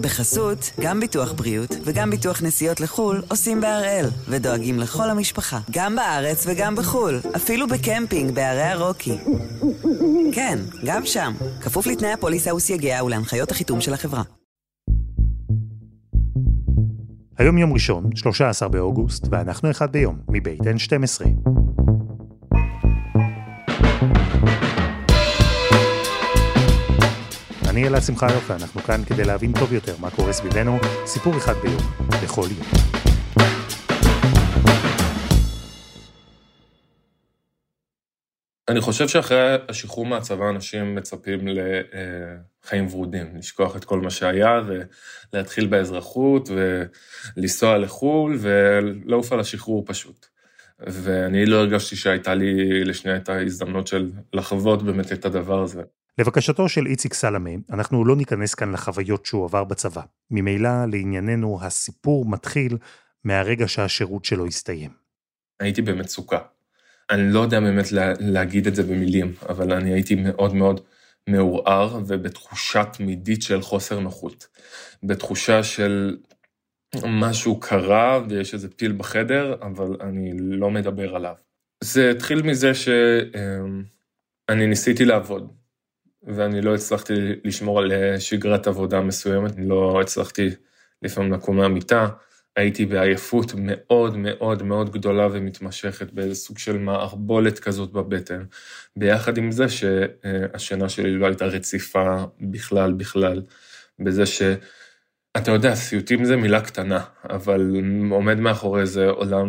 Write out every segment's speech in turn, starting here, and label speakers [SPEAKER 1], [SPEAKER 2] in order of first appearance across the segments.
[SPEAKER 1] בחסות, גם ביטוח בריאות וגם ביטוח נסיעות לחו"ל עושים בהראל, ודואגים לכל המשפחה, גם בארץ וגם בחו"ל, אפילו בקמפינג בערי הרוקי. כן, גם שם, כפוף לתנאי הפוליסה וסייגיה ולהנחיות החיתום של החברה.
[SPEAKER 2] היום יום ראשון, 13 באוגוסט, ואנחנו אחד ביום, מבית N12. אני אלעד שמחיוף, ואנחנו כאן כדי להבין טוב יותר מה קורה סביבנו, סיפור אחד ביום, בכל יום.
[SPEAKER 3] אני חושב שאחרי השחרור מהצבא אנשים מצפים לחיים ורודים, לשכוח את כל מה שהיה ולהתחיל באזרחות ולנסוע לחו"ל ולעוף על השחרור פשוט. ואני לא הרגשתי שהייתה לי לשנייה את ההזדמנות של לחוות באמת את הדבר הזה.
[SPEAKER 2] לבקשתו של איציק סלמה, אנחנו לא ניכנס כאן לחוויות שהוא עבר בצבא. ממילא, לענייננו, הסיפור מתחיל מהרגע שהשירות שלו הסתיים.
[SPEAKER 3] הייתי במצוקה. אני לא יודע באמת לה, להגיד את זה במילים, אבל אני הייתי מאוד מאוד מעורער ובתחושה תמידית של חוסר נוחות. בתחושה של משהו קרה ויש איזה פיל בחדר, אבל אני לא מדבר עליו. זה התחיל מזה שאני ניסיתי לעבוד, ואני לא הצלחתי לשמור על שגרת עבודה מסוימת, אני לא הצלחתי לפעמים לקום מהמיטה, הייתי בעייפות מאוד מאוד מאוד גדולה ומתמשכת, באיזה סוג של מערבולת כזאת בבטן, ביחד עם זה שהשינה שלי לא הייתה רציפה בכלל בכלל, בזה ש... אתה יודע, סיוטים זה מילה קטנה, אבל עומד מאחורי זה עולם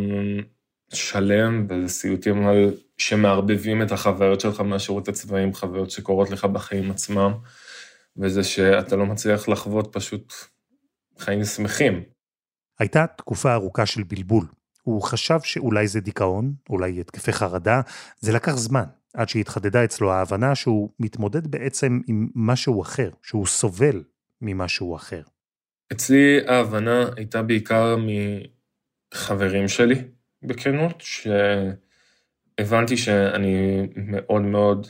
[SPEAKER 3] שלם, וזה סיוטים על שמערבבים את החוויות שלך מהשירות הצבאי עם חוויות שקורות לך בחיים עצמם, וזה שאתה לא מצליח לחוות פשוט חיים שמחים.
[SPEAKER 2] הייתה תקופה ארוכה של בלבול. הוא חשב שאולי זה דיכאון, אולי התקפי חרדה, זה לקח זמן, עד שהתחדדה אצלו ההבנה שהוא מתמודד בעצם עם משהו אחר, שהוא סובל ממשהו אחר.
[SPEAKER 3] אצלי ההבנה הייתה בעיקר מחברים שלי, בכנות, שהבנתי שאני מאוד מאוד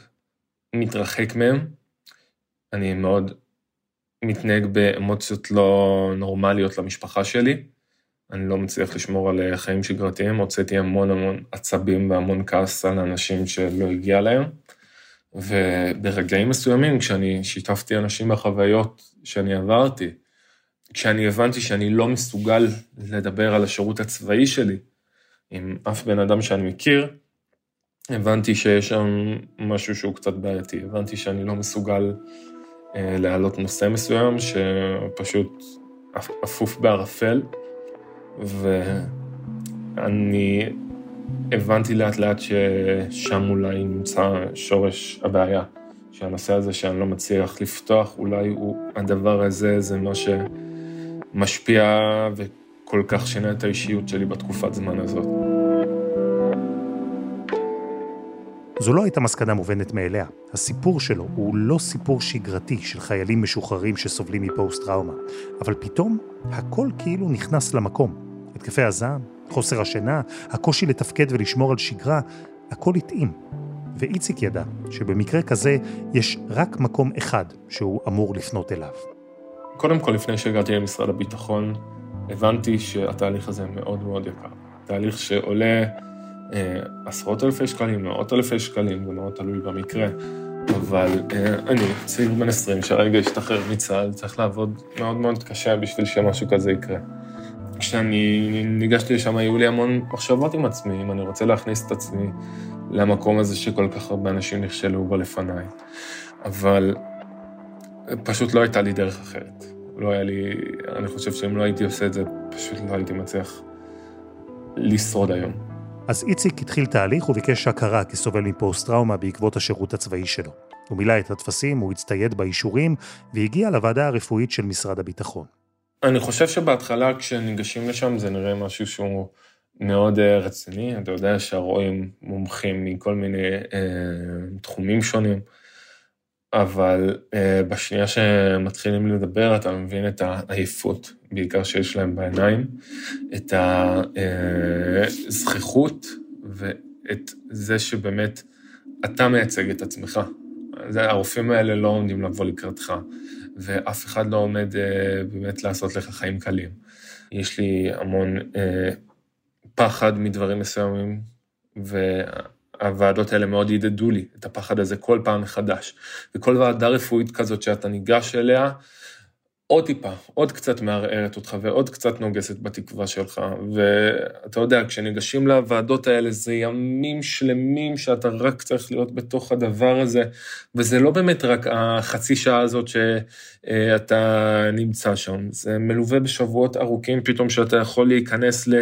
[SPEAKER 3] מתרחק מהם, אני מאוד מתנהג באמוציות לא נורמליות למשפחה שלי, אני לא מצליח לשמור על חיים שגרתיים, הוצאתי המון המון עצבים והמון כעס על אנשים שלא הגיע להם, וברגעים מסוימים, כשאני שיתפתי אנשים בחוויות שאני עברתי, כשאני הבנתי שאני לא מסוגל לדבר על השירות הצבאי שלי עם אף בן אדם שאני מכיר, הבנתי שיש שם משהו שהוא קצת בעייתי. הבנתי שאני לא מסוגל אה, להעלות נושא מסוים שפשוט אפוף בערפל, ואני הבנתי לאט לאט ששם אולי נמצא שורש הבעיה. שהנושא הזה שאני לא מצליח לפתוח, אולי הוא, הדבר הזה זה מה שמשפיע וכל כך שינה את האישיות שלי בתקופת זמן הזאת.
[SPEAKER 2] זו לא הייתה מסקנה מובנת מאליה. הסיפור שלו הוא לא סיפור שגרתי של חיילים משוחררים שסובלים מפוסט-טראומה, אבל פתאום הכל כאילו נכנס למקום. התקפי הזעם, חוסר השינה, הקושי לתפקד ולשמור על שגרה, הכל התאים. ואיציק ידע שבמקרה כזה יש רק מקום אחד שהוא אמור לפנות אליו.
[SPEAKER 3] קודם כל, לפני שהגעתי למשרד הביטחון, הבנתי שהתהליך הזה מאוד מאוד יקר. תהליך שעולה עשרות אלפי שקלים, מאות אלפי שקלים, זה מאוד תלוי במקרה, אבל אה, אני צעיר בן 20 שהרגע השתחרר מצה"ל, צריך לעבוד מאוד מאוד קשה בשביל שמשהו כזה יקרה. כשאני ניגשתי לשם, היו לי המון מחשבות עם עצמי, אם אני רוצה להכניס את עצמי למקום הזה שכל כך הרבה אנשים נכשלו בו לפניי. אבל פשוט לא הייתה לי דרך אחרת. לא היה לי, אני חושב שאם לא הייתי עושה את זה, פשוט לא הייתי מצליח לשרוד היום.
[SPEAKER 2] אז איציק התחיל תהליך וביקש הכרה כסובל מפוסט-טראומה בעקבות השירות הצבאי שלו. הוא מילא את הטפסים, הוא הצטייד באישורים, והגיע לוועדה הרפואית של משרד הביטחון.
[SPEAKER 3] אני חושב שבהתחלה כשניגשים לשם זה נראה משהו שהוא מאוד אה, רציני. אתה יודע שהרואים מומחים מכל מיני אה, תחומים שונים, אבל אה, בשנייה שמתחילים לדבר אתה מבין את העייפות, בעיקר שיש להם בעיניים, את הזכיחות אה, ואת זה שבאמת אתה מייצג את עצמך. הרופאים האלה לא עומדים לבוא לקראתך. ואף אחד לא עומד אה, באמת לעשות לך חיים קלים. יש לי המון אה, פחד מדברים מסוימים, והוועדות האלה מאוד ידדו לי את הפחד הזה כל פעם מחדש. וכל ועדה רפואית כזאת שאתה ניגש אליה, עוד טיפה, עוד קצת מערערת אותך ועוד קצת נוגסת בתקווה שלך. ואתה יודע, כשניגשים לוועדות האלה, זה ימים שלמים שאתה רק צריך להיות בתוך הדבר הזה, וזה לא באמת רק החצי שעה הזאת שאתה נמצא שם, זה מלווה בשבועות ארוכים פתאום שאתה יכול להיכנס ל...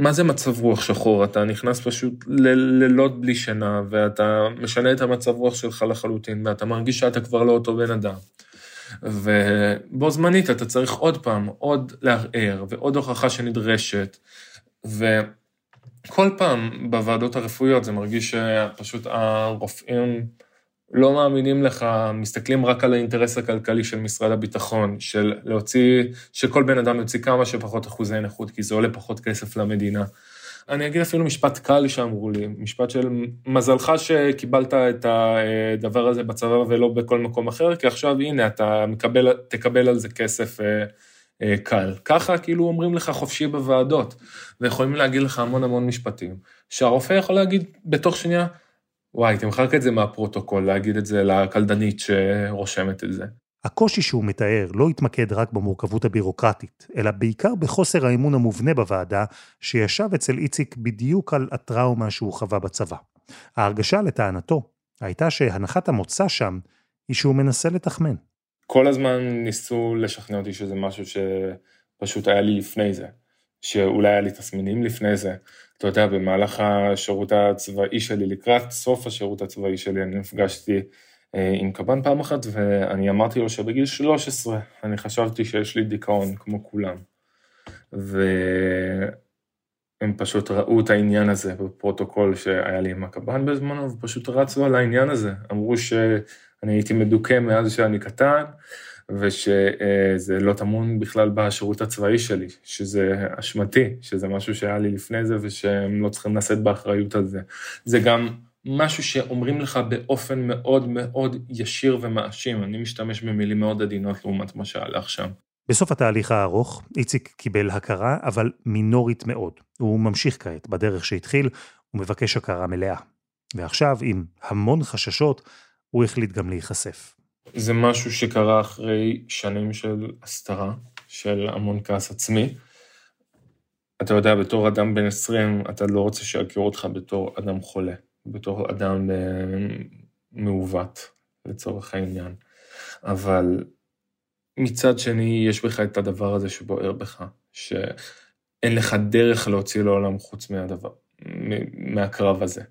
[SPEAKER 3] מה זה מצב רוח שחור? אתה נכנס פשוט ללילות בלי שינה, ואתה משנה את המצב רוח שלך לחלוטין, ואתה מרגיש שאתה כבר לא אותו בן אדם. ובו זמנית אתה צריך עוד פעם, עוד לערער ועוד הוכחה שנדרשת. וכל פעם בוועדות הרפואיות זה מרגיש שפשוט הרופאים לא מאמינים לך, מסתכלים רק על האינטרס הכלכלי של משרד הביטחון, של להוציא, שכל בן אדם יוציא כמה שפחות אחוזי נכות, כי זה עולה פחות כסף למדינה. אני אגיד אפילו משפט קל שאמרו לי, משפט של מזלך שקיבלת את הדבר הזה בצבא ולא בכל מקום אחר, כי עכשיו הנה, אתה מקבל, תקבל על זה כסף אה, אה, קל. ככה כאילו אומרים לך חופשי בוועדות, ויכולים להגיד לך המון המון משפטים, שהרופא יכול להגיד בתוך שנייה, וואי, תמחק את זה מהפרוטוקול, להגיד את זה לקלדנית שרושמת את זה.
[SPEAKER 2] הקושי שהוא מתאר לא התמקד רק במורכבות הבירוקרטית, אלא בעיקר בחוסר האמון המובנה בוועדה, שישב אצל איציק בדיוק על הטראומה שהוא חווה בצבא. ההרגשה, לטענתו, הייתה שהנחת המוצא שם היא שהוא מנסה לתחמן.
[SPEAKER 3] כל הזמן ניסו לשכנע אותי שזה משהו שפשוט היה לי לפני זה, שאולי היה לי תסמינים לפני זה. אתה יודע, במהלך השירות הצבאי שלי, לקראת סוף השירות הצבאי שלי, אני נפגשתי אה, עם קב"ן פעם אחת, ואני אמרתי לו שבגיל 13 אני חשבתי שיש לי דיכאון כמו כולם. והם פשוט ראו את העניין הזה בפרוטוקול שהיה לי עם הקב"ן בזמנו, ופשוט רצו על העניין הזה. אמרו שאני הייתי מדוכא מאז שאני קטן, ושזה לא טמון בכלל בשירות הצבאי שלי, שזה אשמתי, שזה משהו שהיה לי לפני זה, ושהם לא צריכים לשאת באחריות על זה. זה גם... משהו שאומרים לך באופן מאוד מאוד ישיר ומאשים. אני משתמש במילים מאוד עדינות לעומת מה שהלך שם.
[SPEAKER 2] בסוף התהליך הארוך, איציק קיבל הכרה, אבל מינורית מאוד. הוא ממשיך כעת בדרך שהתחיל, הוא מבקש הכרה מלאה. ועכשיו, עם המון חששות, הוא החליט גם להיחשף.
[SPEAKER 3] זה משהו שקרה אחרי שנים של הסתרה, של המון כעס עצמי. אתה יודע, בתור אדם בן 20, אתה לא רוצה שיכירו אותך בתור אדם חולה. בתור אדם אה, מעוות, לצורך העניין. אבל מצד שני, יש בך את הדבר הזה שבוער בך, שאין לך דרך להוציא לעולם חוץ מהדבר, מהקרב הזה.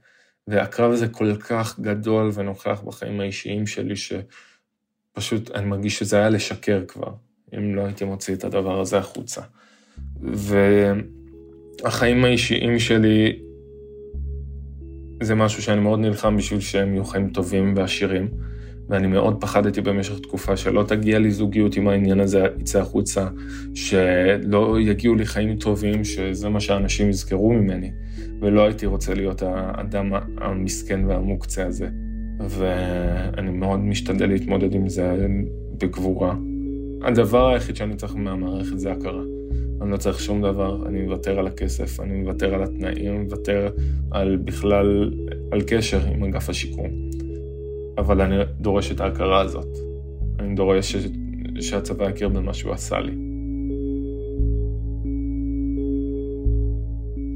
[SPEAKER 3] והקרב הזה כל כך גדול ונוכח בחיים האישיים שלי, שפשוט אני מרגיש שזה היה לשקר כבר, אם לא הייתי מוציא את הדבר הזה החוצה. והחיים האישיים שלי זה משהו שאני מאוד נלחם בשביל שהם יהיו חיים טובים ועשירים, ואני מאוד פחדתי במשך תקופה שלא תגיע לי זוגיות עם העניין הזה יצא החוצה, שלא יגיעו לי חיים טובים, שזה מה שאנשים יזכרו ממני, ולא הייתי רוצה להיות האדם המסכן והמוקצה הזה. ואני מאוד משתדל להתמודד עם זה בגבורה. הדבר היחיד שאני צריך מהמערכת זה הכרה. אני לא צריך שום דבר, אני מוותר על הכסף, אני מוותר על התנאים, אני מוותר על בכלל, על קשר עם אגף השיקום. אבל אני דורש את ההכרה הזאת. אני דורש. שהצבא יכיר במה שהוא עשה לי.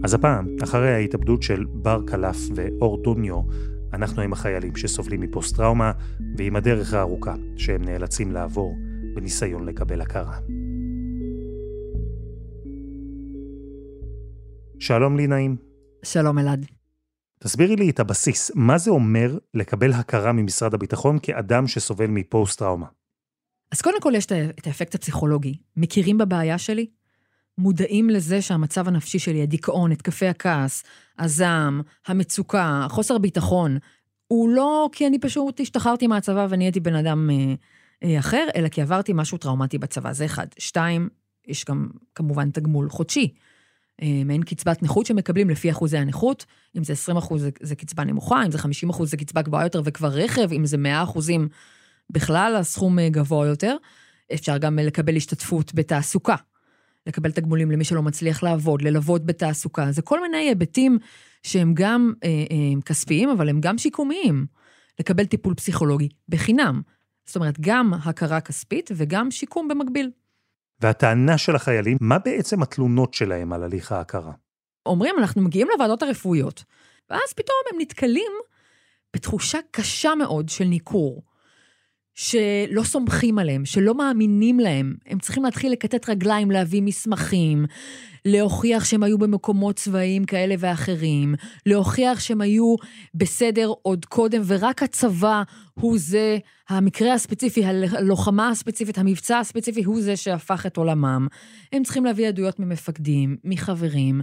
[SPEAKER 2] אז הפעם, אחרי ההתאבדות של בר קלף ואור דוניו, אנחנו עם החיילים שסובלים מפוסט-טראומה ועם הדרך הארוכה שהם נאלצים לעבור בניסיון לקבל הכרה. שלום לי נעים.
[SPEAKER 4] שלום אלעד.
[SPEAKER 2] תסבירי לי את הבסיס, מה זה אומר לקבל הכרה ממשרד הביטחון כאדם שסובל מפוסט-טראומה?
[SPEAKER 4] אז קודם כל יש את האפקט הפסיכולוגי. מכירים בבעיה שלי? מודעים לזה שהמצב הנפשי שלי, הדיכאון, התקפי הכעס, הזעם, המצוקה, חוסר ביטחון, הוא לא כי אני פשוט השתחררתי מהצבא ונהייתי בן אדם אה, אה, אחר, אלא כי עברתי משהו טראומטי בצבא, זה אחד. שתיים, יש גם כמובן תגמול חודשי. אה, מעין קצבת נכות שמקבלים לפי אחוזי הנכות, אם זה 20 אחוז זה, זה קצבה נמוכה, אם זה 50 אחוז זה קצבה גבוהה יותר וכבר רכב, אם זה 100 אחוזים בכלל הסכום אה, גבוה יותר. אפשר גם לקבל השתתפות בתעסוקה, לקבל תגמולים למי שלא מצליח לעבוד, ללוות בתעסוקה. זה כל מיני היבטים שהם גם אה, אה, כספיים, אבל הם גם שיקומיים. לקבל טיפול פסיכולוגי בחינם. זאת אומרת, גם הכרה כספית וגם שיקום במקביל.
[SPEAKER 2] והטענה של החיילים, מה בעצם התלונות שלהם על הליך ההכרה?
[SPEAKER 4] אומרים, אנחנו מגיעים לוועדות הרפואיות, ואז פתאום הם נתקלים בתחושה קשה מאוד של ניכור. שלא סומכים עליהם, שלא מאמינים להם. הם צריכים להתחיל לקטט רגליים, להביא מסמכים, להוכיח שהם היו במקומות צבאיים כאלה ואחרים, להוכיח שהם היו בסדר עוד קודם, ורק הצבא הוא זה, המקרה הספציפי, הלוחמה הספציפית, המבצע הספציפי, הוא זה שהפך את עולמם. הם צריכים להביא עדויות ממפקדים, מחברים.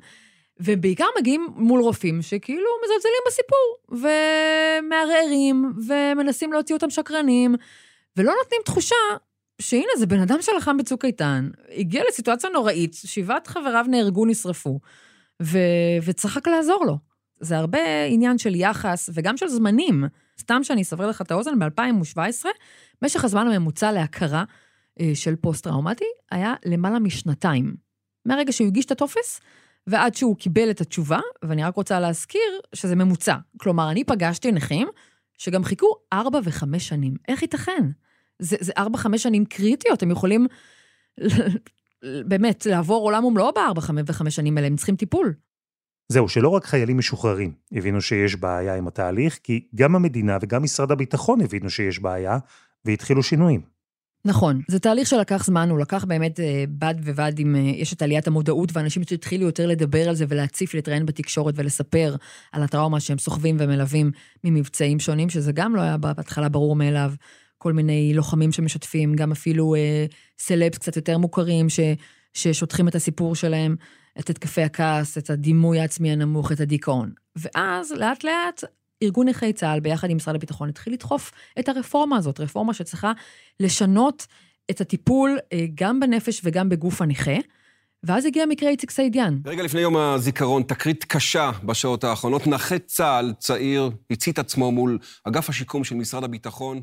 [SPEAKER 4] ובעיקר מגיעים מול רופאים שכאילו מזלזלים בסיפור, ומערערים, ומנסים להוציא אותם שקרנים, ולא נותנים תחושה שהנה, זה בן אדם שלחם בצוק איתן, הגיע לסיטואציה נוראית, שבעת חבריו נהרגו, נשרפו, ו... רק לעזור לו. זה הרבה עניין של יחס וגם של זמנים. סתם שאני אסבר לך את האוזן, ב-2017, משך הזמן הממוצע להכרה אה, של פוסט-טראומטי היה למעלה משנתיים. מהרגע שהוא הגיש את הטופס, ועד שהוא קיבל את התשובה, ואני רק רוצה להזכיר שזה ממוצע. כלומר, אני פגשתי נכים שגם חיכו ארבע וחמש שנים. איך ייתכן? זה, זה ארבע, חמש שנים קריטיות, הם יכולים באמת לעבור עולם ומלואו בארבע וחמש שנים האלה, הם צריכים טיפול.
[SPEAKER 2] זהו, שלא רק חיילים משוחררים הבינו שיש בעיה עם התהליך, כי גם המדינה וגם משרד הביטחון הבינו שיש בעיה, והתחילו שינויים.
[SPEAKER 4] נכון, זה תהליך שלקח זמן, הוא לקח באמת אה, בד בבד עם, אה, יש את עליית המודעות, ואנשים שהתחילו יותר לדבר על זה ולהציף, להתראיין בתקשורת ולספר על הטראומה שהם סוחבים ומלווים ממבצעים שונים, שזה גם לא היה בהתחלה ברור מאליו. כל מיני לוחמים שמשתפים, גם אפילו אה, סלבס קצת יותר מוכרים, ש, ששוטחים את הסיפור שלהם, את התקפי הכעס, את הדימוי העצמי הנמוך, את הדיכאון. ואז, לאט לאט, ארגון נכי צה"ל, ביחד עם משרד הביטחון, התחיל לדחוף את הרפורמה הזאת, רפורמה שצריכה לשנות את הטיפול אה, גם בנפש וגם בגוף הנכה. ואז הגיע מקרה איציק סעידיאן.
[SPEAKER 5] רגע לפני יום הזיכרון, תקרית קשה בשעות האחרונות. נכה צה"ל צעיר הצית עצמו מול אגף השיקום של משרד הביטחון.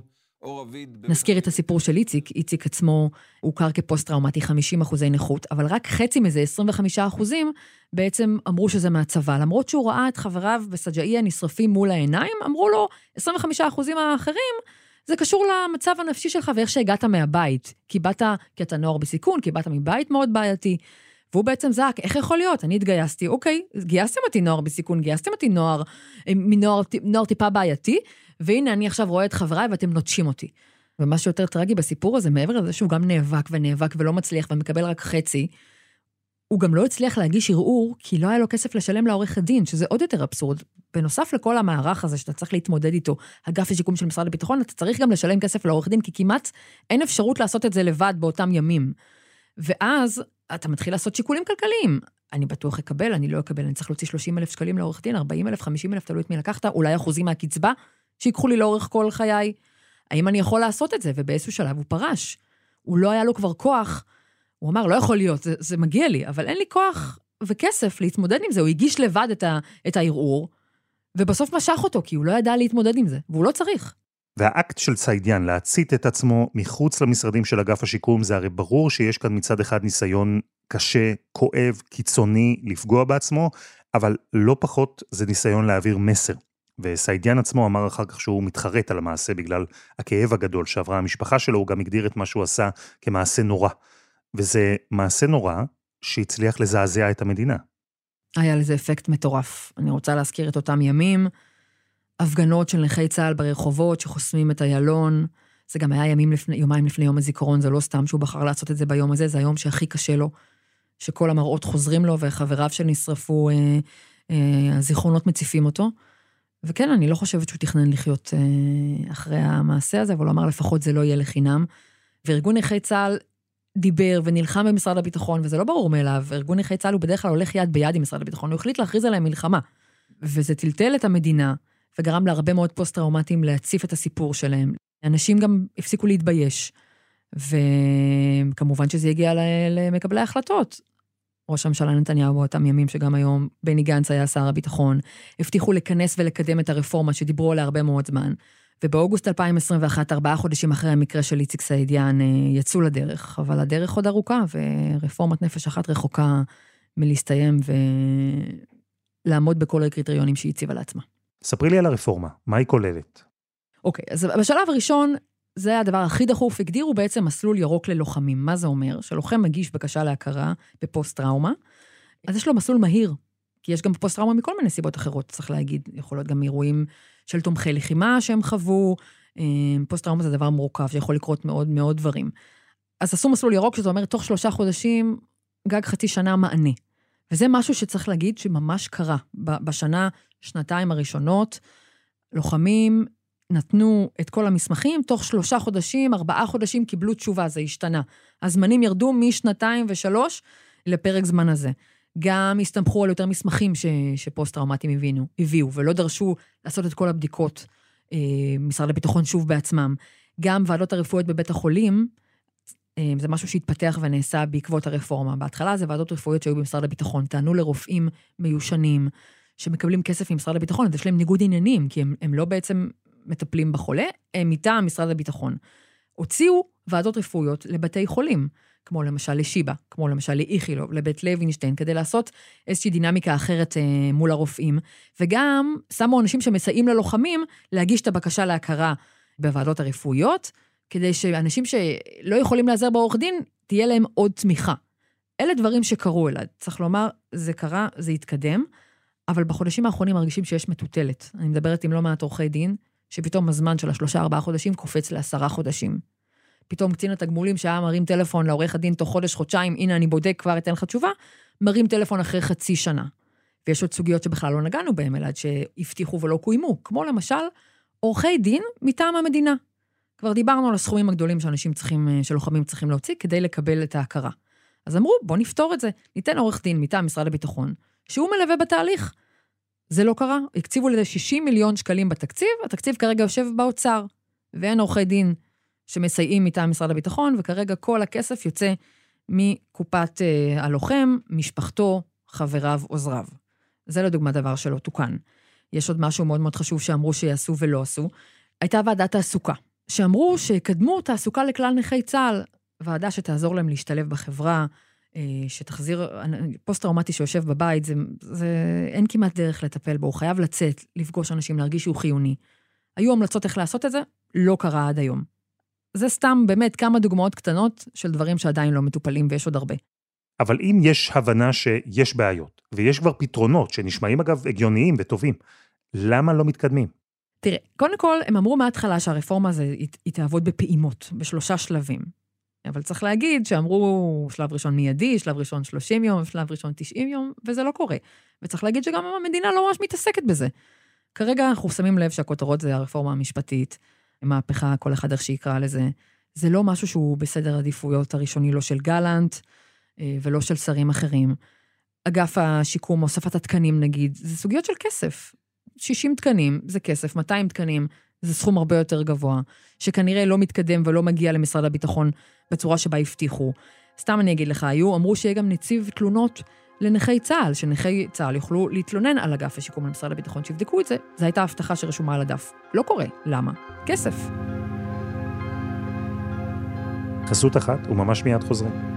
[SPEAKER 4] נזכיר את הסיפור של איציק. איציק עצמו הוכר כפוסט-טראומטי 50 אחוזי נכות, אבל רק חצי מזה, 25 אחוזים, בעצם אמרו שזה מהצבא. למרות שהוא ראה את חבריו בסג'איה נשרפים מול העיניים, אמרו לו, 25 אחוזים האחרים, זה קשור למצב הנפשי שלך ואיך שהגעת מהבית. כי באת, כי אתה נוער בסיכון, כי באת מבית מאוד בעייתי. והוא בעצם זעק, איך יכול להיות? אני התגייסתי, אוקיי, גייסתם אותי נוער בסיכון, גייסתם אותי נוער, אה, מנוער נוער טיפה בעייתי, והנה אני עכשיו רואה את חבריי ואתם נוטשים אותי. ומה שיותר טרגי בסיפור הזה, מעבר לזה שהוא גם נאבק ונאבק ולא מצליח ומקבל רק חצי, הוא גם לא הצליח להגיש ערעור, כי לא היה לו כסף לשלם לעורך הדין, שזה עוד יותר אבסורד. בנוסף לכל המערך הזה שאתה צריך להתמודד איתו, אגף השיקום של משרד הביטחון, אתה צריך גם לשלם כסף לעורך דין, כי כמעט אין אפשרות לעשות את זה לבד באותם ימים. ואז אתה מתחיל לעשות שיקולים כלכליים. אני בטוח אקבל, אני לא אקבל, אני צריך להוציא 30 אלף שקלים לעורך דין, 40 אלף, 50 אלף, תלוי את מי לקחת, אולי אחוזים מהקצבה שיקחו לי לאורך כל חיי. האם אני יכול לעשות את זה? ובאיזשהו שלב הוא פרש. הוא לא היה לו כבר כוח. הוא אמר, לא יכול להיות, זה, זה מגיע לי, אבל אין לי כוח וכסף להתמודד עם זה. הוא הגיש לבד את, ה, את הערעור, ובסוף משך אותו, כי הוא לא ידע להתמודד עם זה, והוא לא צריך.
[SPEAKER 2] והאקט של סעידיאן להצית את עצמו מחוץ למשרדים של אגף השיקום, זה הרי ברור שיש כאן מצד אחד ניסיון קשה, כואב, קיצוני, לפגוע בעצמו, אבל לא פחות זה ניסיון להעביר מסר. וסעידיאן עצמו אמר אחר כך שהוא מתחרט על המעשה בגלל הכאב הגדול שעברה המשפחה שלו, הוא גם הגדיר את מה שהוא עשה כמעשה נורא. וזה מעשה נורא שהצליח לזעזע את המדינה.
[SPEAKER 4] היה לזה אפקט מטורף. אני רוצה להזכיר את אותם ימים, הפגנות של נכי צה"ל ברחובות שחוסמים את איילון. זה גם היה ימים לפני, יומיים לפני יום הזיכרון, זה לא סתם שהוא בחר לעשות את זה ביום הזה, זה היום שהכי קשה לו, שכל המראות חוזרים לו וחבריו שנשרפו, אה, אה, הזיכרונות מציפים אותו. וכן, אני לא חושבת שהוא תכנן לחיות אה, אחרי המעשה הזה, אבל הוא אמר לפחות זה לא יהיה לחינם. וארגון נכי צה"ל דיבר ונלחם במשרד הביטחון, וזה לא ברור מאליו, ארגון נכי צה"ל הוא בדרך כלל הולך יד ביד עם משרד הביטחון, הוא החליט להכריז עליהם מלחמה. וזה טלטל את המדינה, וגרם להרבה מאוד פוסט-טראומטיים להציף את הסיפור שלהם. אנשים גם הפסיקו להתבייש, וכמובן שזה הגיע למקבלי ההחלטות. ראש הממשלה נתניהו באותם ימים, שגם היום בני גנץ היה שר הביטחון, הבטיחו לכנס ולקדם את הרפורמה שדיברו עליה הרבה מאוד זמן, ובאוגוסט 2021, ארבעה חודשים אחרי המקרה של איציק סעידיאן, אה, יצאו לדרך, אבל הדרך עוד ארוכה, ורפורמת נפש אחת רחוקה מלהסתיים ולעמוד בכל הקריטריונים שהיא הציבה לעצמה.
[SPEAKER 2] ספרי לי על הרפורמה, מה היא כוללת?
[SPEAKER 4] אוקיי, אז בשלב הראשון, זה הדבר הכי דחוף, הגדירו בעצם מסלול ירוק ללוחמים. מה זה אומר? שלוחם מגיש בקשה להכרה בפוסט-טראומה, אז יש לו מסלול מהיר, כי יש גם פוסט-טראומה מכל מיני סיבות אחרות, צריך להגיד. יכול להיות גם אירועים של תומכי לחימה שהם חוו. אה, פוסט-טראומה זה דבר מורכב, שיכול לקרות מאוד מאוד דברים. אז עשו מסלול ירוק, שזה אומר תוך שלושה חודשים, גג חצי שנה מענה. וזה משהו שצריך להגיד שממש קרה. בשנה, שנתיים הראשונות, לוחמים נתנו את כל המסמכים, תוך שלושה חודשים, ארבעה חודשים קיבלו תשובה, זה השתנה. הזמנים ירדו משנתיים ושלוש לפרק זמן הזה. גם הסתמכו על יותר מסמכים ש, שפוסט-טראומטיים הבינו, הביאו, ולא דרשו לעשות את כל הבדיקות, אה, משרד הביטחון שוב בעצמם. גם ועדות הרפואיות בבית החולים, אה, זה משהו שהתפתח ונעשה בעקבות הרפורמה. בהתחלה זה ועדות רפואיות שהיו במשרד הביטחון, טענו לרופאים מיושנים, שמקבלים כסף ממשרד הביטחון, אז יש להם ניגוד עניינים, כי הם, הם לא בעצם מטפלים בחולה, הם מטעם משרד הביטחון. הוציאו ועדות רפואיות לבתי חולים. כמו למשל לשיבא, כמו למשל לאיכילוב, לבית לוינשטיין, כדי לעשות איזושהי דינמיקה אחרת אה, מול הרופאים, וגם שמו אנשים שמסייעים ללוחמים להגיש את הבקשה להכרה בוועדות הרפואיות, כדי שאנשים שלא יכולים להיעזר בעורך דין, תהיה להם עוד תמיכה. אלה דברים שקרו אליי. צריך לומר, זה קרה, זה התקדם, אבל בחודשים האחרונים מרגישים שיש מטוטלת. אני מדברת עם לא מעט עורכי דין, שפתאום הזמן של השלושה-ארבעה חודשים קופץ לעשרה חודשים. פתאום קצין התגמולים שהיה מרים טלפון לעורך הדין תוך חודש, חודשיים, הנה אני בודק, כבר אתן לך תשובה, מרים טלפון אחרי חצי שנה. ויש עוד סוגיות שבכלל לא נגענו בהן, אלא שהבטיחו ולא קוימו, כמו למשל עורכי דין מטעם המדינה. כבר דיברנו על הסכומים הגדולים שאנשים צריכים, אה, שלוחמים צריכים להוציא כדי לקבל את ההכרה. אז אמרו, בוא נפתור את זה, ניתן עורך דין מטעם משרד הביטחון, שהוא מלווה בתהליך. זה לא קרה, הקציבו לזה 60 מיליון שקלים בתקציב, התקציב כרגע יושב באוצר, ואין עורכי דין שמסייעים מטעם משרד הביטחון, וכרגע כל הכסף יוצא מקופת אה, הלוחם, משפחתו, חבריו, עוזריו. זה לדוגמה דבר שלא תוקן. יש עוד משהו מאוד מאוד חשוב שאמרו שיעשו ולא עשו. הייתה ועדת תעסוקה, שאמרו שיקדמו תעסוקה לכלל נכי צה"ל, ועדה שתעזור להם להשתלב בחברה, שתחזיר, פוסט-טראומטי שיושב בבית, זה, זה, אין כמעט דרך לטפל בו, הוא חייב לצאת, לפגוש אנשים, להרגיש שהוא חיוני. היו המלצות איך לעשות את זה, לא קרה עד היום. זה סתם באמת כמה דוגמאות קטנות של דברים שעדיין לא מטופלים, ויש עוד הרבה.
[SPEAKER 2] אבל אם יש הבנה שיש בעיות, ויש כבר פתרונות שנשמעים אגב הגיוניים וטובים, למה לא מתקדמים?
[SPEAKER 4] תראה, קודם כל, הם אמרו מההתחלה שהרפורמה הזו היא תעבוד בפעימות, בשלושה שלבים. אבל צריך להגיד שאמרו שלב ראשון מיידי, שלב ראשון 30 יום, שלב ראשון 90 יום, וזה לא קורה. וצריך להגיד שגם המדינה לא ממש מתעסקת בזה. כרגע אנחנו שמים לב שהכותרות זה הרפורמה המשפטית, מהפכה, כל אחד איך שיקרא לזה. זה לא משהו שהוא בסדר עדיפויות הראשוני, לא של גלנט אה, ולא של שרים אחרים. אגף השיקום, הוספת התקנים נגיד, זה סוגיות של כסף. 60 תקנים זה כסף, 200 תקנים זה סכום הרבה יותר גבוה, שכנראה לא מתקדם ולא מגיע למשרד הביטחון בצורה שבה הבטיחו. סתם אני אגיד לך, היו, אמרו שיהיה גם נציב תלונות לנכי צה"ל, שנכי צה"ל יוכלו להתלונן על אגף השיקום במשרד הביטחון, שיבדקו את זה. זו הייתה הבטחה שרשומה על הדף. לא קורה. למה? כסף.
[SPEAKER 2] חסות אחת, וממש מיד חוזרים.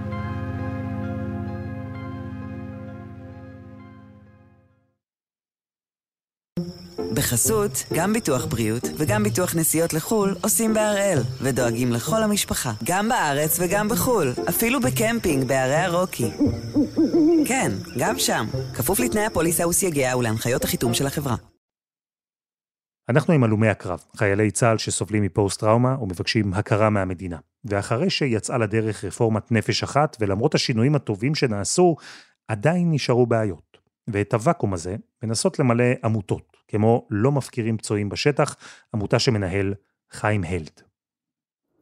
[SPEAKER 1] בחסות, גם ביטוח בריאות וגם ביטוח נסיעות לחו"ל עושים בהראל, ודואגים לכל המשפחה, גם בארץ וגם בחו"ל, אפילו בקמפינג בערי הרוקי. כן, גם שם, כפוף לתנאי הפוליסה וסייגיה ולהנחיות החיתום של החברה.
[SPEAKER 2] אנחנו עם הלומי הקרב, חיילי צה"ל שסובלים מפוסט-טראומה ומבקשים הכרה מהמדינה. ואחרי שיצאה לדרך רפורמת נפש אחת, ולמרות השינויים הטובים שנעשו, עדיין נשארו בעיות. ואת הוואקום הזה מנסות למלא עמותות, כמו לא מפקירים פצועים בשטח, עמותה שמנהל חיים הלד.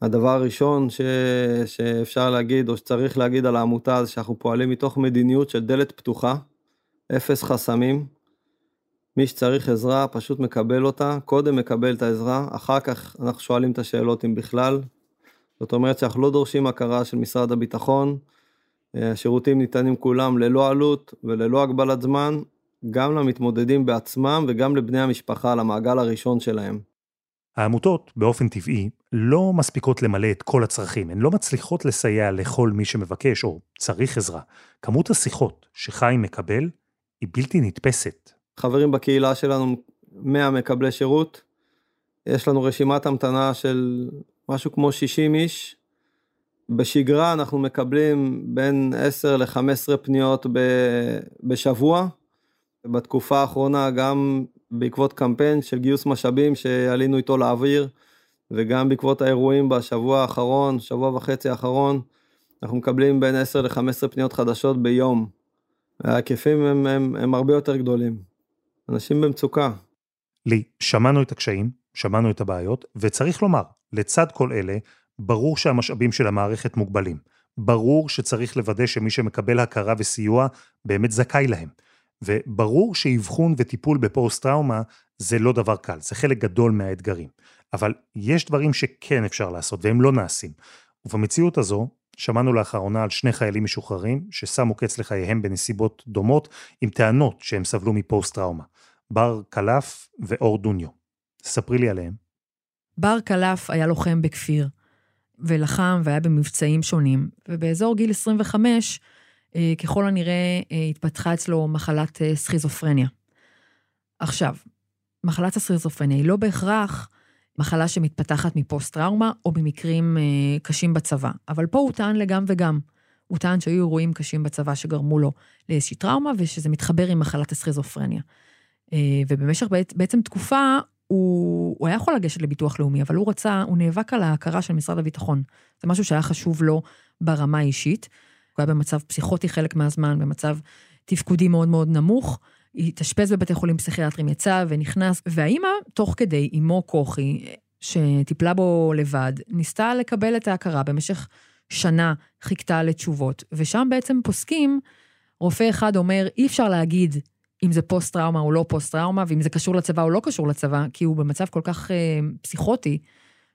[SPEAKER 6] הדבר הראשון ש... שאפשר להגיד או שצריך להגיד על העמותה זה שאנחנו פועלים מתוך מדיניות של דלת פתוחה, אפס חסמים. מי שצריך עזרה פשוט מקבל אותה, קודם מקבל את העזרה, אחר כך אנחנו שואלים את השאלות אם בכלל. זאת אומרת שאנחנו לא דורשים הכרה של משרד הביטחון, השירותים ניתנים כולם ללא עלות וללא הגבלת זמן, גם למתמודדים בעצמם וגם לבני המשפחה, למעגל הראשון שלהם.
[SPEAKER 2] העמותות, באופן טבעי, לא מספיקות למלא את כל הצרכים, הן לא מצליחות לסייע לכל מי שמבקש או צריך עזרה. כמות השיחות שחיים מקבל היא בלתי נתפסת.
[SPEAKER 6] חברים בקהילה שלנו, 100 מקבלי שירות, יש לנו רשימת המתנה של משהו כמו 60 איש. בשגרה אנחנו מקבלים בין 10 ל-15 פניות בשבוע. בתקופה האחרונה גם בעקבות קמפיין של גיוס משאבים שעלינו איתו לאוויר, וגם בעקבות האירועים בשבוע האחרון, שבוע וחצי האחרון, אנחנו מקבלים בין 10 ל-15 פניות חדשות ביום. ההיקפים הם, הם, הם הרבה יותר גדולים. אנשים במצוקה.
[SPEAKER 2] לי, שמענו את הקשיים, שמענו את הבעיות, וצריך לומר, לצד כל אלה, ברור שהמשאבים של המערכת מוגבלים. ברור שצריך לוודא שמי שמקבל הכרה וסיוע באמת זכאי להם. וברור שאבחון וטיפול בפוסט-טראומה זה לא דבר קל, זה חלק גדול מהאתגרים. אבל יש דברים שכן אפשר לעשות והם לא נעשים. ובמציאות הזו, שמענו לאחרונה על שני חיילים משוחררים ששמו קץ לחייהם בנסיבות דומות עם טענות שהם סבלו מפוסט-טראומה. בר קלף ואור דוניו. ספרי לי עליהם.
[SPEAKER 4] בר קלף היה לוחם בכפיר, ולחם והיה במבצעים שונים, ובאזור גיל 25 אה, ככל הנראה אה, התפתחה אצלו מחלת אה, סכיזופרניה. עכשיו, מחלת הסכיזופרניה היא לא בהכרח מחלה שמתפתחת מפוסט-טראומה או ממקרים קשים בצבא, אבל פה הוא טען לגם וגם. הוא טען שהיו אירועים קשים בצבא שגרמו לו לאיזושהי טראומה ושזה מתחבר עם מחלת הסכיזופרניה. ובמשך בעצם תקופה הוא, הוא היה יכול לגשת לביטוח לאומי, אבל הוא רצה, הוא נאבק על ההכרה של משרד הביטחון. זה משהו שהיה חשוב לו ברמה האישית. הוא היה במצב פסיכוטי חלק מהזמן, במצב תפקודי מאוד מאוד נמוך. התאשפז בבתי חולים פסיכיאטריים, יצא ונכנס, והאימא, תוך כדי, אמו כוכי, שטיפלה בו לבד, ניסתה לקבל את ההכרה במשך שנה, חיכתה לתשובות, ושם בעצם פוסקים, רופא אחד אומר, אי אפשר להגיד אם זה פוסט-טראומה או לא פוסט-טראומה, ואם זה קשור לצבא או לא קשור לצבא, כי הוא במצב כל כך אה, פסיכוטי,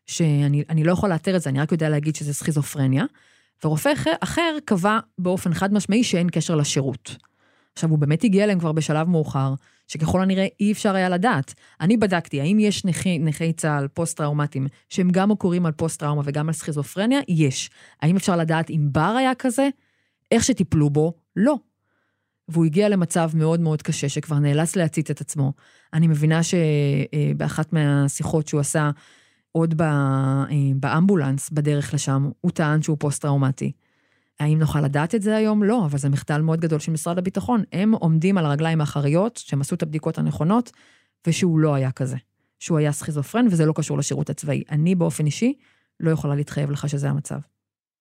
[SPEAKER 4] שאני לא יכול לאתר את זה, אני רק יודע להגיד שזה סכיזופרניה. ורופא אחר קבע באופן חד משמעי שאין קשר לשירות. עכשיו, הוא באמת הגיע אליהם כבר בשלב מאוחר, שככל הנראה אי אפשר היה לדעת. אני בדקתי, האם יש נכי, נכי צה"ל פוסט-טראומטיים שהם גם מוכרים על פוסט-טראומה וגם על סכיזופרניה? יש. האם אפשר לדעת אם בר היה כזה? איך שטיפלו בו? לא. והוא הגיע למצב מאוד מאוד קשה, שכבר נאלץ להצית את עצמו. אני מבינה שבאחת מהשיחות שהוא עשה עוד אה, באמבולנס בדרך לשם, הוא טען שהוא פוסט-טראומטי. האם נוכל לדעת את זה היום? לא, אבל זה מחדל מאוד גדול של משרד הביטחון. הם עומדים על הרגליים האחריות, שהם עשו את הבדיקות הנכונות, ושהוא לא היה כזה. שהוא היה סכיזופרן, וזה לא קשור לשירות הצבאי. אני באופן אישי לא יכולה להתחייב לך שזה המצב.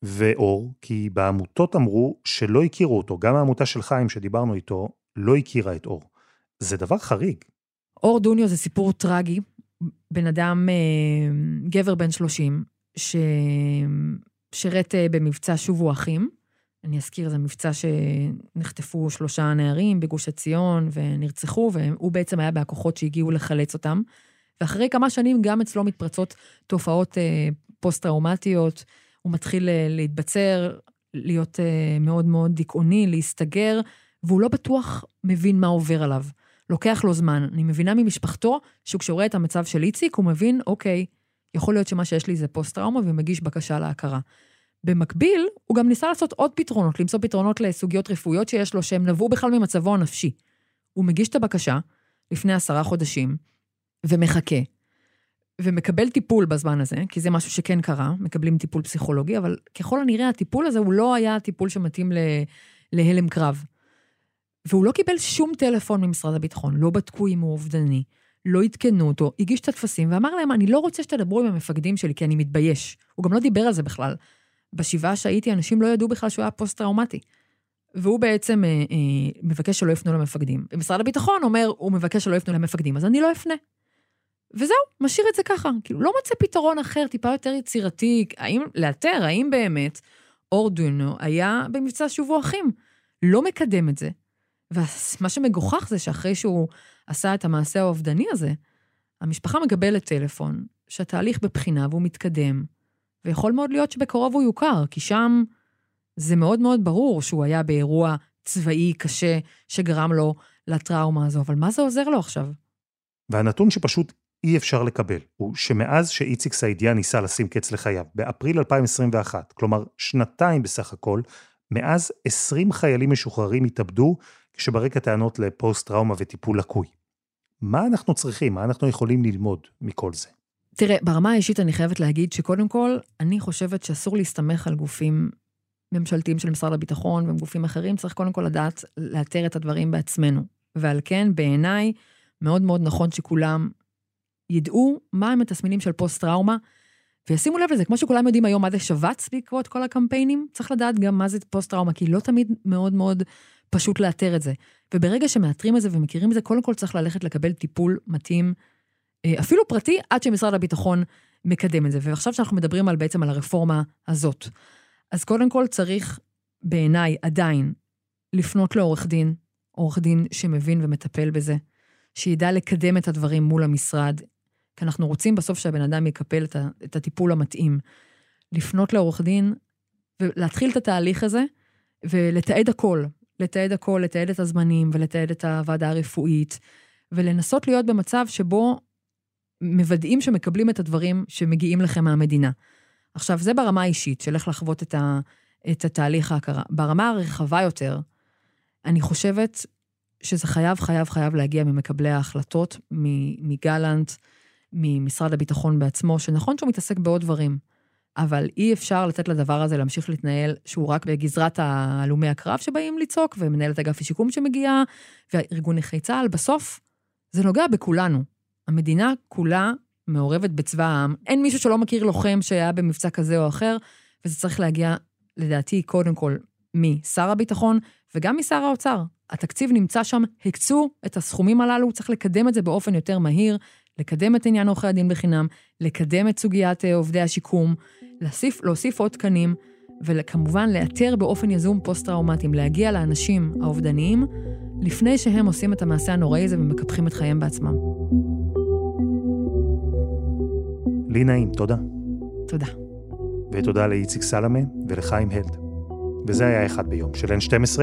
[SPEAKER 2] ואור, כי בעמותות אמרו שלא הכירו אותו, גם העמותה של חיים שדיברנו איתו, לא הכירה את אור. זה דבר חריג.
[SPEAKER 4] אור דוניו זה סיפור טרגי, בן אדם, אה, גבר בן 30, ששירת אה, במבצע שובו אחים. אני אזכיר, זה מבצע שנחטפו שלושה נערים בגוש עציון ונרצחו, והוא בעצם היה בהכוחות שהגיעו לחלץ אותם. ואחרי כמה שנים גם אצלו מתפרצות תופעות אה, פוסט-טראומטיות, הוא מתחיל להתבצר, להיות מאוד מאוד דיכאוני, להסתגר, והוא לא בטוח מבין מה עובר עליו. לוקח לו זמן. אני מבינה ממשפחתו שכשהוא רואה את המצב של איציק, הוא מבין, אוקיי, יכול להיות שמה שיש לי זה פוסט-טראומה ומגיש בקשה להכרה. במקביל, הוא גם ניסה לעשות עוד פתרונות, למצוא פתרונות לסוגיות רפואיות שיש לו, שהם נבעו בכלל ממצבו הנפשי. הוא מגיש את הבקשה לפני עשרה חודשים, ומחכה, ומקבל טיפול בזמן הזה, כי זה משהו שכן קרה, מקבלים טיפול פסיכולוגי, אבל ככל הנראה הטיפול הזה הוא לא היה טיפול שמתאים להלם קרב. והוא לא קיבל שום טלפון ממשרד הביטחון, לא בדקו אם הוא אובדני, לא עדכנו אותו, הגיש את הטפסים ואמר להם, אני לא רוצה שתדברו עם המפקדים שלי כי אני מתבייש. הוא גם לא דיבר על זה בכלל. בשבעה שהייתי, אנשים לא ידעו בכלל שהוא היה פוסט-טראומטי. והוא בעצם אה, אה, מבקש שלא יפנו למפקדים. ומשרד הביטחון אומר, הוא מבקש שלא יפנו למפקדים, אז אני לא אפנה. וזהו, משאיר את זה ככה. כאילו, לא מוצא פתרון אחר, טיפה יותר יצירתי, האם, לאתר, האם באמת אורדונו היה במבצע שובו אחים. לא מקדם את זה, ומה שמגוחך זה שאחרי שהוא עשה את המעשה האובדני הזה, המשפחה מקבלת טלפון שהתהליך בבחינה והוא מתקדם, ויכול מאוד להיות שבקרוב הוא יוכר, כי שם זה מאוד מאוד ברור שהוא היה באירוע צבאי קשה שגרם לו לטראומה הזו, אבל מה זה עוזר לו עכשיו?
[SPEAKER 2] והנתון שפשוט אי אפשר לקבל הוא שמאז שאיציק סעידיאן ניסה לשים קץ לחייו, באפריל 2021, כלומר שנתיים בסך הכל, מאז 20 חיילים משוחררים התאבדו כשברקע טענות לפוסט-טראומה וטיפול לקוי. מה אנחנו צריכים, מה אנחנו יכולים ללמוד מכל זה?
[SPEAKER 4] תראה, ברמה האישית אני חייבת להגיד שקודם כל, אני חושבת שאסור להסתמך על גופים ממשלתיים של משרד הביטחון וגופים אחרים, צריך קודם כל לדעת לאתר את הדברים בעצמנו. ועל כן, בעיניי, מאוד מאוד נכון שכולם ידעו מהם התסמינים של פוסט-טראומה, וישימו לב לזה, כמו שכולם יודעים היום מה זה שבץ בעקבות כל הקמפיינים, צריך לדעת גם מה זה פוסט-טראומה, כי לא תמיד מאוד מאוד פשוט לאתר את זה. וברגע שמאתרים את זה ומכירים את זה, קודם כל צריך ללכת לקבל טיפול מתאים, אה, אפילו פרטי, עד שמשרד הביטחון מקדם את זה. ועכשיו שאנחנו מדברים על, בעצם על הרפורמה הזאת, אז קודם כל צריך, בעיניי, עדיין, לפנות לעורך דין, עורך דין שמבין ומטפל בזה, שידע לקדם את הדברים מול המשרד, כי אנחנו רוצים בסוף שהבן אדם יקפל את, הטיפול המתאים. לפנות לעורך דין ולהתחיל את התהליך הזה ולתעד הכל, לתעד הכל, לתעד את הזמנים ולתעד את הוועדה הרפואית, ולנסות להיות במצב שבו מוודאים שמקבלים את הדברים שמגיעים לכם מהמדינה. עכשיו, זה ברמה האישית, של איך לחוות את, ה, את התהליך ההכרה. ברמה הרחבה יותר, אני חושבת שזה חייב, חייב, חייב להגיע ממקבלי ההחלטות, מגלנט, ממשרד הביטחון בעצמו, שנכון שהוא מתעסק בעוד דברים, אבל אי אפשר לתת לדבר הזה להמשיך להתנהל שהוא רק בגזרת הלומי הקרב שבאים לצעוק, ומנהלת אגף השיקום שמגיעה, וארגון נכי צה"ל, בסוף זה נוגע בכולנו. המדינה כולה מעורבת בצבא העם. אין מישהו שלא מכיר לוחם שהיה במבצע כזה או אחר, וזה צריך להגיע, לדעתי, קודם כל, משר הביטחון וגם משר האוצר. התקציב נמצא שם, הקצו את הסכומים הללו, צריך לקדם את זה באופן יותר מהיר, לקדם את עניין עורכי הדין בחינם, לקדם את סוגיית אה, עובדי השיקום, להוסיף, להוסיף עוד תקנים, וכמובן לאתר באופן יזום פוסט-טראומטיים, להגיע לאנשים האובדניים, לפני שהם עושים את המעשה הנוראי הזה ומקפחים את חייהם בעצמם.
[SPEAKER 2] לי נעים, תודה.
[SPEAKER 4] תודה.
[SPEAKER 2] ותודה לאיציק סלמה ולחיים הלד. וזה היה אחד ביום של N12.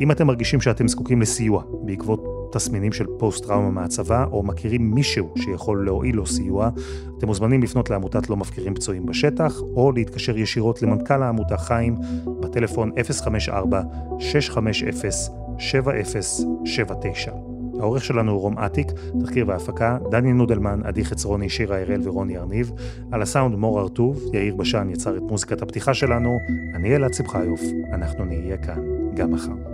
[SPEAKER 2] אם אתם מרגישים שאתם זקוקים לסיוע בעקבות תסמינים של פוסט-טראומה מהצבא, או מכירים מישהו שיכול להועיל לו סיוע, אתם מוזמנים לפנות לעמותת לא מפקירים פצועים בשטח, או להתקשר ישירות למנכ"ל העמותה חיים בטלפון 054-650-7079. העורך שלנו הוא רום אטיק, תחקיר והפקה, דני נודלמן, עדי חצרוני, שירה הראל ורוני ארניב. על הסאונד מור הרטוב, יאיר בשן יצר את מוזיקת הפתיחה שלנו, אני אלעד שמחיוף, אנחנו נהיה כאן גם מחר.